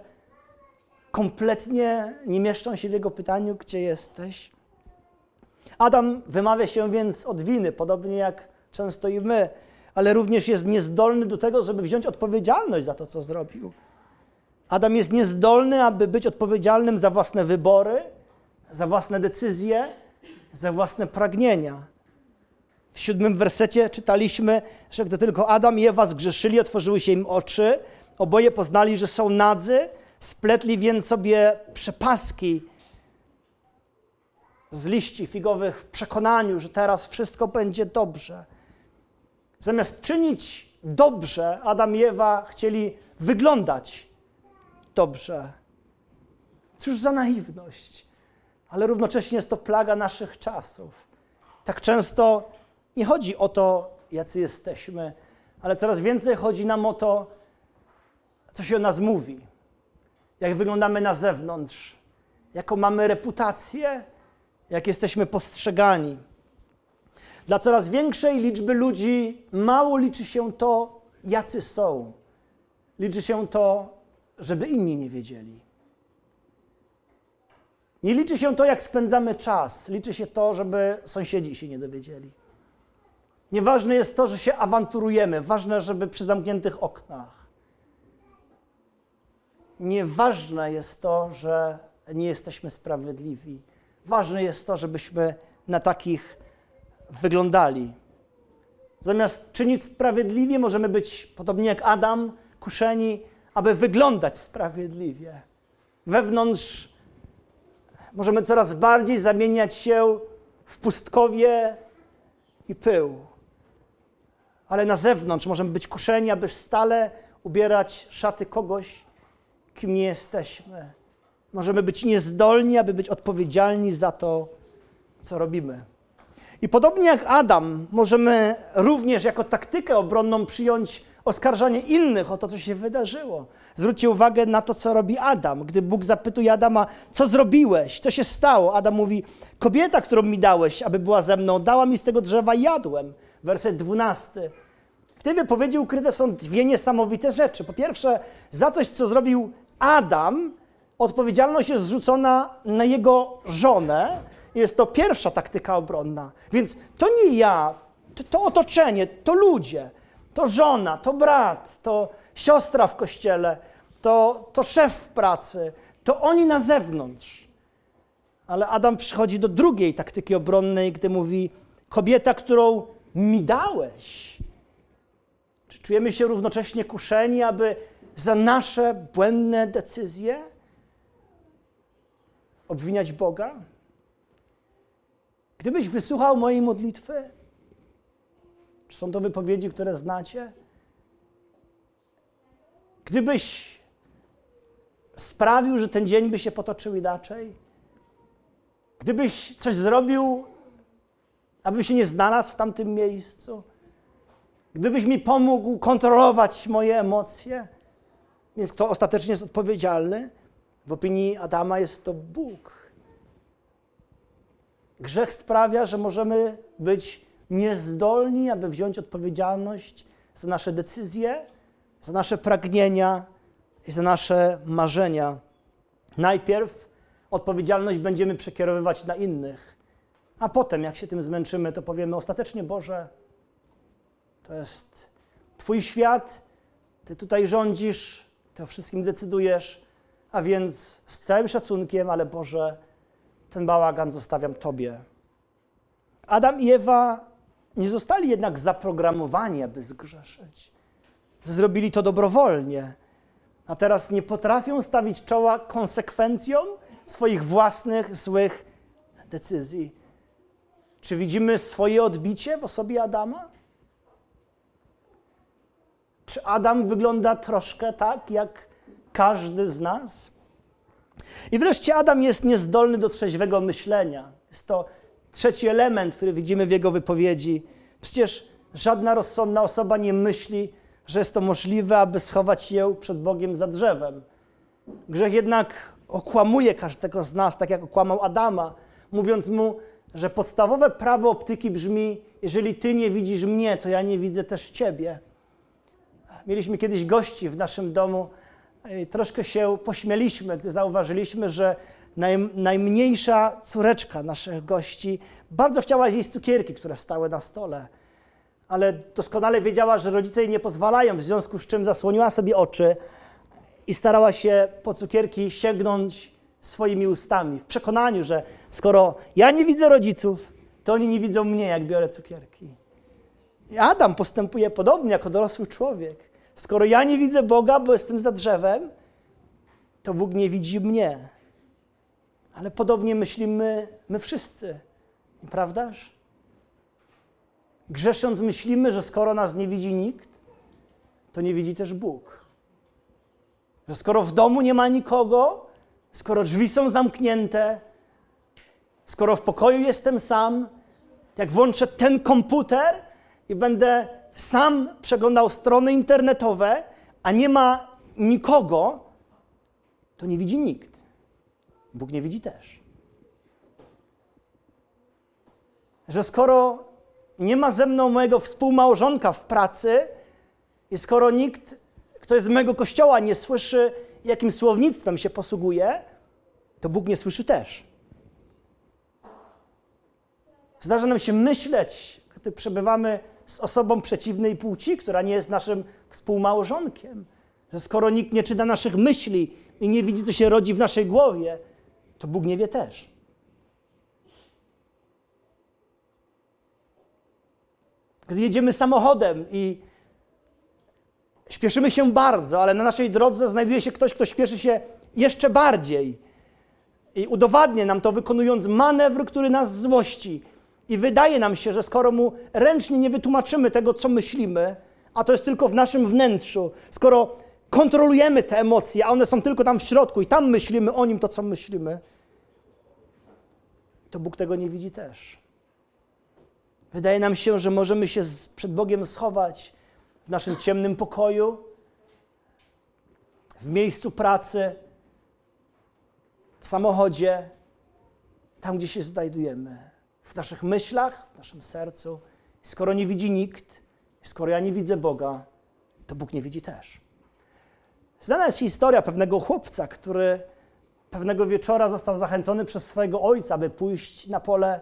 kompletnie nie mieszczą się w Jego pytaniu, gdzie jesteś. Adam wymawia się więc od winy, podobnie jak często i my, ale również jest niezdolny do tego, żeby wziąć odpowiedzialność za to, co zrobił. Adam jest niezdolny, aby być odpowiedzialnym za własne wybory, za własne decyzje, za własne pragnienia. W siódmym wersecie czytaliśmy, że gdy tylko Adam i Ewa zgrzeszyli, otworzyły się im oczy, oboje poznali, że są nadzy, spletli więc sobie przepaski z liści figowych w przekonaniu, że teraz wszystko będzie dobrze. Zamiast czynić dobrze, Adam i Ewa chcieli wyglądać dobrze. Cóż za naiwność, ale równocześnie jest to plaga naszych czasów. Tak często nie chodzi o to, jacy jesteśmy, ale coraz więcej chodzi nam o to, co się o nas mówi, jak wyglądamy na zewnątrz, jaką mamy reputację, jak jesteśmy postrzegani. Dla coraz większej liczby ludzi mało liczy się to, jacy są. Liczy się to, żeby inni nie wiedzieli. Nie liczy się to, jak spędzamy czas, liczy się to, żeby sąsiedzi się nie dowiedzieli. Nieważne jest to, że się awanturujemy, ważne, żeby przy zamkniętych oknach. Nieważne jest to, że nie jesteśmy sprawiedliwi. Ważne jest to, żebyśmy na takich wyglądali. Zamiast czynić sprawiedliwie, możemy być, podobnie jak Adam, kuszeni, aby wyglądać sprawiedliwie. Wewnątrz możemy coraz bardziej zamieniać się w pustkowie i pył. Ale na zewnątrz możemy być kuszeni, aby stale ubierać szaty kogoś, kim jesteśmy. Możemy być niezdolni, aby być odpowiedzialni za to, co robimy. I podobnie jak Adam, możemy również jako taktykę obronną przyjąć oskarżanie innych o to, co się wydarzyło. Zwróćcie uwagę na to, co robi Adam. Gdy Bóg zapytuje Adama, co zrobiłeś, co się stało, Adam mówi: Kobieta, którą mi dałeś, aby była ze mną, dała mi z tego drzewa, jadłem. Werset 12. W tej wypowiedzi ukryte są dwie niesamowite rzeczy. Po pierwsze, za coś, co zrobił Adam, odpowiedzialność jest zrzucona na jego żonę. Jest to pierwsza taktyka obronna. Więc to nie ja, to, to otoczenie, to ludzie, to żona, to brat, to siostra w kościele, to, to szef w pracy, to oni na zewnątrz. Ale Adam przychodzi do drugiej taktyki obronnej, gdy mówi: Kobieta, którą mi dałeś. Czy czujemy się równocześnie kuszeni, aby za nasze błędne decyzje? Obwiniać Boga? Gdybyś wysłuchał mojej modlitwy, czy są to wypowiedzi, które znacie? Gdybyś sprawił, że ten dzień by się potoczył inaczej, gdybyś coś zrobił, abym się nie znalazł w tamtym miejscu, gdybyś mi pomógł kontrolować moje emocje, więc kto ostatecznie jest odpowiedzialny? W opinii Adama jest to Bóg. Grzech sprawia, że możemy być niezdolni, aby wziąć odpowiedzialność za nasze decyzje, za nasze pragnienia i za nasze marzenia. Najpierw odpowiedzialność będziemy przekierowywać na innych, a potem, jak się tym zmęczymy, to powiemy ostatecznie: Boże, to jest Twój świat, Ty tutaj rządzisz, Ty o wszystkim decydujesz, a więc z całym szacunkiem, ale Boże, ten bałagan zostawiam Tobie. Adam i Ewa nie zostali jednak zaprogramowani, aby zgrzeszyć. Zrobili to dobrowolnie, a teraz nie potrafią stawić czoła konsekwencjom swoich własnych złych decyzji. Czy widzimy swoje odbicie w osobie Adama? Czy Adam wygląda troszkę tak, jak każdy z nas? I wreszcie Adam jest niezdolny do trzeźwego myślenia. Jest to trzeci element, który widzimy w jego wypowiedzi. Przecież żadna rozsądna osoba nie myśli, że jest to możliwe, aby schować się przed Bogiem za drzewem. Grzech jednak okłamuje każdego z nas, tak jak okłamał Adama, mówiąc mu, że podstawowe prawo optyki brzmi: Jeżeli ty nie widzisz mnie, to ja nie widzę też ciebie. Mieliśmy kiedyś gości w naszym domu troszkę się pośmieliśmy, gdy zauważyliśmy, że naj, najmniejsza córeczka naszych gości bardzo chciała zjeść cukierki, które stały na stole, ale doskonale wiedziała, że rodzice jej nie pozwalają, w związku z czym zasłoniła sobie oczy i starała się po cukierki sięgnąć swoimi ustami, w przekonaniu, że skoro ja nie widzę rodziców, to oni nie widzą mnie, jak biorę cukierki. Adam postępuje podobnie jako dorosły człowiek. Skoro ja nie widzę Boga, bo jestem za drzewem, to Bóg nie widzi mnie. Ale podobnie myślimy my wszyscy, nieprawdaż? Grzesząc myślimy, że skoro nas nie widzi nikt, to nie widzi też Bóg. Że skoro w domu nie ma nikogo, skoro drzwi są zamknięte, skoro w pokoju jestem sam, jak włączę ten komputer i będę sam przeglądał strony internetowe, a nie ma nikogo, to nie widzi nikt. Bóg nie widzi też. Że skoro nie ma ze mną mojego współmałżonka w pracy i skoro nikt, kto jest z mego kościoła, nie słyszy, jakim słownictwem się posługuje, to Bóg nie słyszy też. Zdarza nam się myśleć, gdy przebywamy z osobą przeciwnej płci, która nie jest naszym współmałżonkiem, że skoro nikt nie czyta naszych myśli i nie widzi, co się rodzi w naszej głowie, to Bóg nie wie też. Gdy jedziemy samochodem i śpieszymy się bardzo, ale na naszej drodze znajduje się ktoś, kto śpieszy się jeszcze bardziej i udowadnia nam to, wykonując manewr, który nas złości. I wydaje nam się, że skoro mu ręcznie nie wytłumaczymy tego, co myślimy, a to jest tylko w naszym wnętrzu, skoro kontrolujemy te emocje, a one są tylko tam w środku i tam myślimy o nim to, co myślimy, to Bóg tego nie widzi też. Wydaje nam się, że możemy się przed Bogiem schować w naszym ciemnym pokoju, w miejscu pracy, w samochodzie, tam gdzie się znajdujemy, w naszych myślach, w naszym sercu. Skoro nie widzi nikt, skoro ja nie widzę Boga, to Bóg nie widzi też. Znana jest historia pewnego chłopca, który pewnego wieczora został zachęcony przez swojego ojca, aby pójść na pole,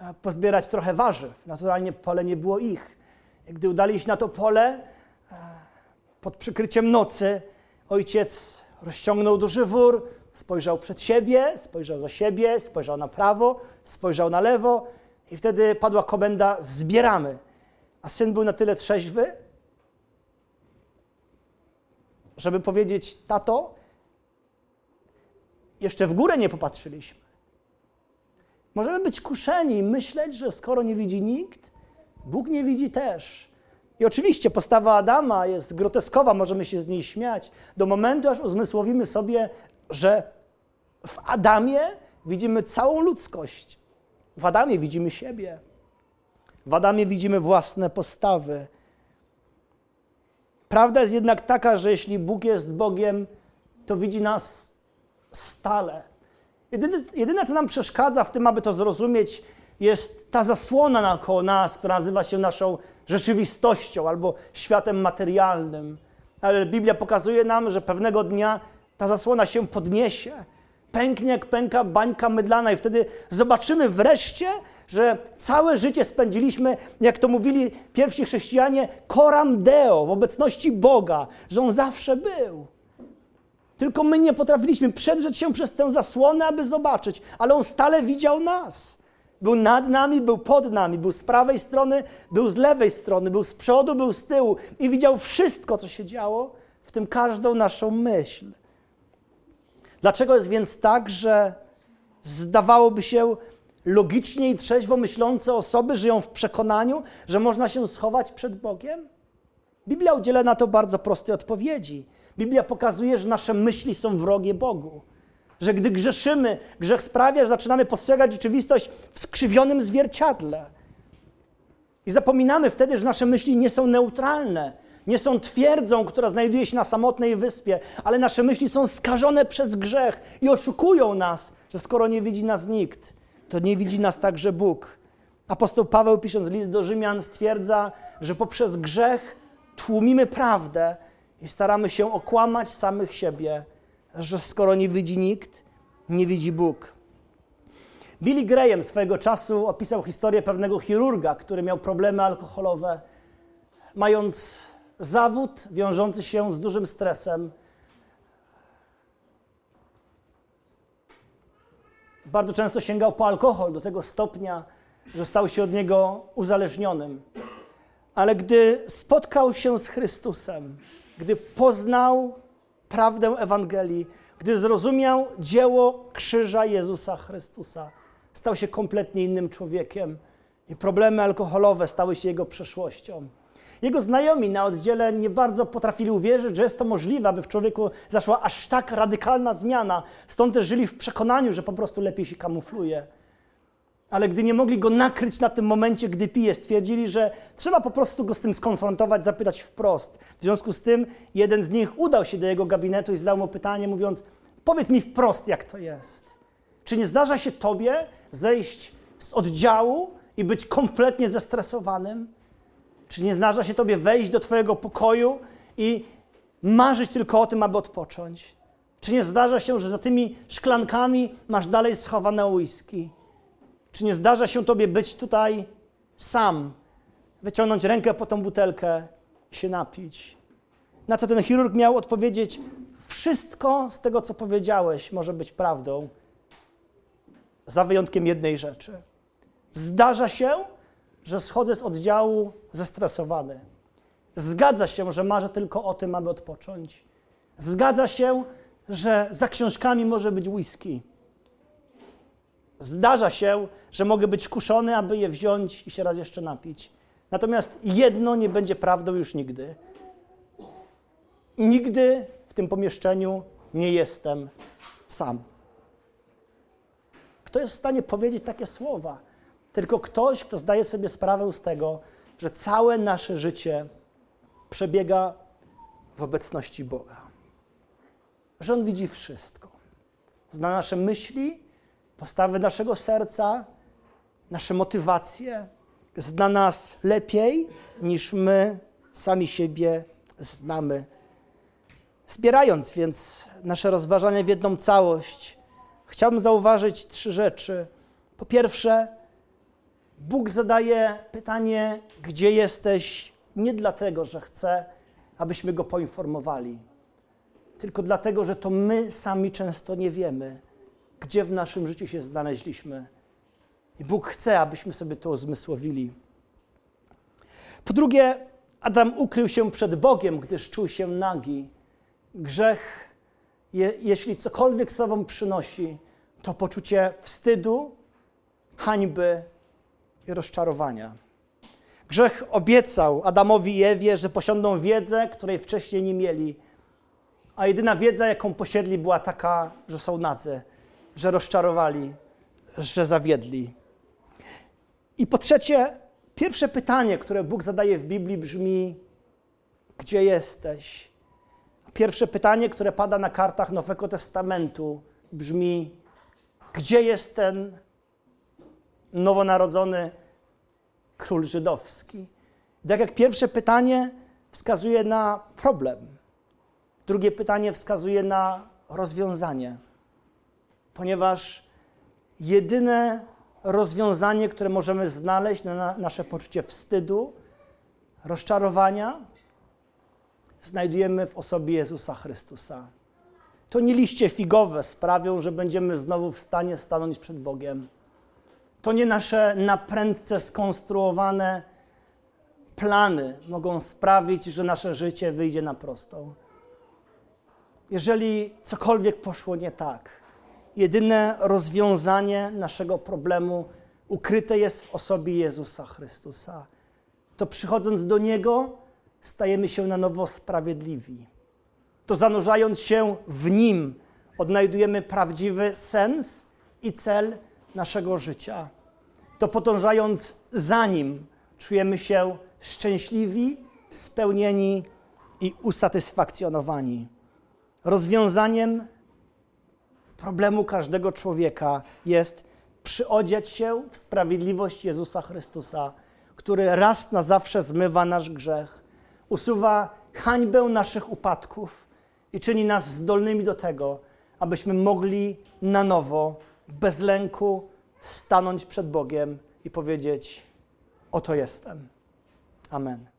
e, pozbierać trochę warzyw. Naturalnie pole nie było ich. Gdy udali się na to pole, e, pod przykryciem nocy, ojciec rozciągnął duży wór, spojrzał przed siebie, spojrzał za siebie, spojrzał na prawo, spojrzał na lewo i wtedy padła komenda: zbieramy. A syn był na tyle trzeźwy, żeby powiedzieć: Tato, jeszcze w górę nie popatrzyliśmy. Możemy być kuszeni i myśleć, że skoro nie widzi nikt, Bóg nie widzi też. I oczywiście postawa Adama jest groteskowa, możemy się z niej śmiać, do momentu, aż uzmysłowimy sobie, że w Adamie widzimy całą ludzkość. W Adamie widzimy siebie. W Adamie widzimy własne postawy. Prawda jest jednak taka, że jeśli Bóg jest Bogiem, to widzi nas stale. Jedyne, jedyne, co nam przeszkadza w tym, aby to zrozumieć, jest ta zasłona naokoło nas, która nazywa się naszą rzeczywistością albo światem materialnym. Ale Biblia pokazuje nam, że pewnego dnia ta zasłona się podniesie, pęknie jak pęka bańka mydlana i wtedy zobaczymy wreszcie, że całe życie spędziliśmy, jak to mówili pierwsi chrześcijanie, coram deo, w obecności Boga, że On zawsze był. Tylko my nie potrafiliśmy przedrzeć się przez tę zasłonę, aby zobaczyć, ale On stale widział nas. Był nad nami, był pod nami, był z prawej strony, był z lewej strony, był z przodu, był z tyłu i widział wszystko, co się działo, w tym każdą naszą myśl. Dlaczego jest więc tak, że zdawałoby się logicznie i trzeźwo myślące osoby żyją w przekonaniu, że można się schować przed Bogiem? Biblia udziela na to bardzo prostej odpowiedzi. Biblia pokazuje, że nasze myśli są wrogie Bogu. Że gdy grzeszymy, grzech sprawia, że zaczynamy postrzegać rzeczywistość w skrzywionym zwierciadle. I zapominamy wtedy, że nasze myśli nie są neutralne, nie są twierdzą, która znajduje się na samotnej wyspie, ale nasze myśli są skażone przez grzech i oszukują nas, że skoro nie widzi nas nikt, to nie widzi nas także Bóg. Apostoł Paweł, pisząc list do Rzymian, stwierdza, że poprzez grzech tłumimy prawdę i staramy się okłamać samych siebie, że skoro nie widzi nikt, nie widzi Bóg. Billy Graham swego czasu opisał historię pewnego chirurga, który miał problemy alkoholowe. Mając zawód wiążący się z dużym stresem, Bardzo często sięgał po alkohol do tego stopnia, że stał się od niego uzależnionym. Ale gdy spotkał się z Chrystusem, gdy poznał prawdę Ewangelii, gdy zrozumiał dzieło krzyża Jezusa Chrystusa, stał się kompletnie innym człowiekiem i problemy alkoholowe stały się jego przeszłością. Jego znajomi na oddziale nie bardzo potrafili uwierzyć, że jest to możliwe, aby w człowieku zaszła aż tak radykalna zmiana. Stąd też żyli w przekonaniu, że po prostu lepiej się kamufluje. Ale gdy nie mogli go nakryć na tym momencie, gdy pije, stwierdzili, że trzeba po prostu go z tym skonfrontować, zapytać wprost. W związku z tym jeden z nich udał się do jego gabinetu i zadał mu pytanie, mówiąc: Powiedz mi wprost, jak to jest. Czy nie zdarza się tobie zejść z oddziału i być kompletnie zestresowanym? Czy nie zdarza się tobie wejść do twojego pokoju i marzyć tylko o tym, aby odpocząć? Czy nie zdarza się, że za tymi szklankami masz dalej schowane whisky? Czy nie zdarza się tobie być tutaj sam, wyciągnąć rękę po tą butelkę i się napić? Na co ten chirurg miał odpowiedzieć: Wszystko z tego, co powiedziałeś, może być prawdą, za wyjątkiem jednej rzeczy. Zdarza się, że schodzę z oddziału zestresowany. Zgadza się, że marzę tylko o tym, aby odpocząć. Zgadza się, że za książkami może być whisky. Zdarza się, że mogę być kuszony, aby je wziąć i się raz jeszcze napić. Natomiast jedno nie będzie prawdą już nigdy. Nigdy w tym pomieszczeniu nie jestem sam. Kto jest w stanie powiedzieć takie słowa? Tylko ktoś, kto zdaje sobie sprawę z tego, że całe nasze życie przebiega w obecności Boga. Że On widzi wszystko. Zna nasze myśli, postawy naszego serca, nasze motywacje. Zna nas lepiej niż my sami siebie znamy. Zbierając więc nasze rozważania w jedną całość, chciałbym zauważyć trzy rzeczy. Po pierwsze, Bóg zadaje pytanie, gdzie jesteś, nie dlatego, że chce, abyśmy go poinformowali, tylko dlatego, że to my sami często nie wiemy, gdzie w naszym życiu się znaleźliśmy. I Bóg chce, abyśmy sobie to uzmysłowili. Po drugie, Adam ukrył się przed Bogiem, gdyż czuł się nagi. Grzech, je, jeśli cokolwiek sobą przynosi, to poczucie wstydu, hańby i rozczarowania. Grzech obiecał Adamowi i Ewie, że posiądą wiedzę, której wcześniej nie mieli, a jedyna wiedza, jaką posiedli, była taka, że są nadzy, że rozczarowali, że zawiedli. I po trzecie, pierwsze pytanie, które Bóg zadaje w Biblii brzmi: Gdzie jesteś? Pierwsze pytanie, które pada na kartach Nowego Testamentu, brzmi: Gdzie jest ten nowonarodzony król żydowski? Tak jak pierwsze pytanie wskazuje na problem, drugie pytanie wskazuje na rozwiązanie, ponieważ jedyne rozwiązanie, które możemy znaleźć na nasze poczucie wstydu, rozczarowania, znajdujemy w osobie Jezusa Chrystusa. To nie liście figowe sprawią, że będziemy znowu w stanie stanąć przed Bogiem. To nie nasze naprędce skonstruowane plany mogą sprawić, że nasze życie wyjdzie na prostą. Jeżeli cokolwiek poszło nie tak, jedyne rozwiązanie naszego problemu ukryte jest w osobie Jezusa Chrystusa. To przychodząc do Niego, stajemy się na nowo sprawiedliwi. To zanurzając się w Nim, odnajdujemy prawdziwy sens i cel naszego życia. To podążając za Nim, czujemy się szczęśliwi, spełnieni i usatysfakcjonowani. Rozwiązaniem problemu każdego człowieka jest przyodziać się w sprawiedliwość Jezusa Chrystusa, który raz na zawsze zmywa nasz grzech, usuwa hańbę naszych upadków i czyni nas zdolnymi do tego, abyśmy mogli na nowo, bez lęku, stanąć przed Bogiem i powiedzieć: Oto jestem. Amen.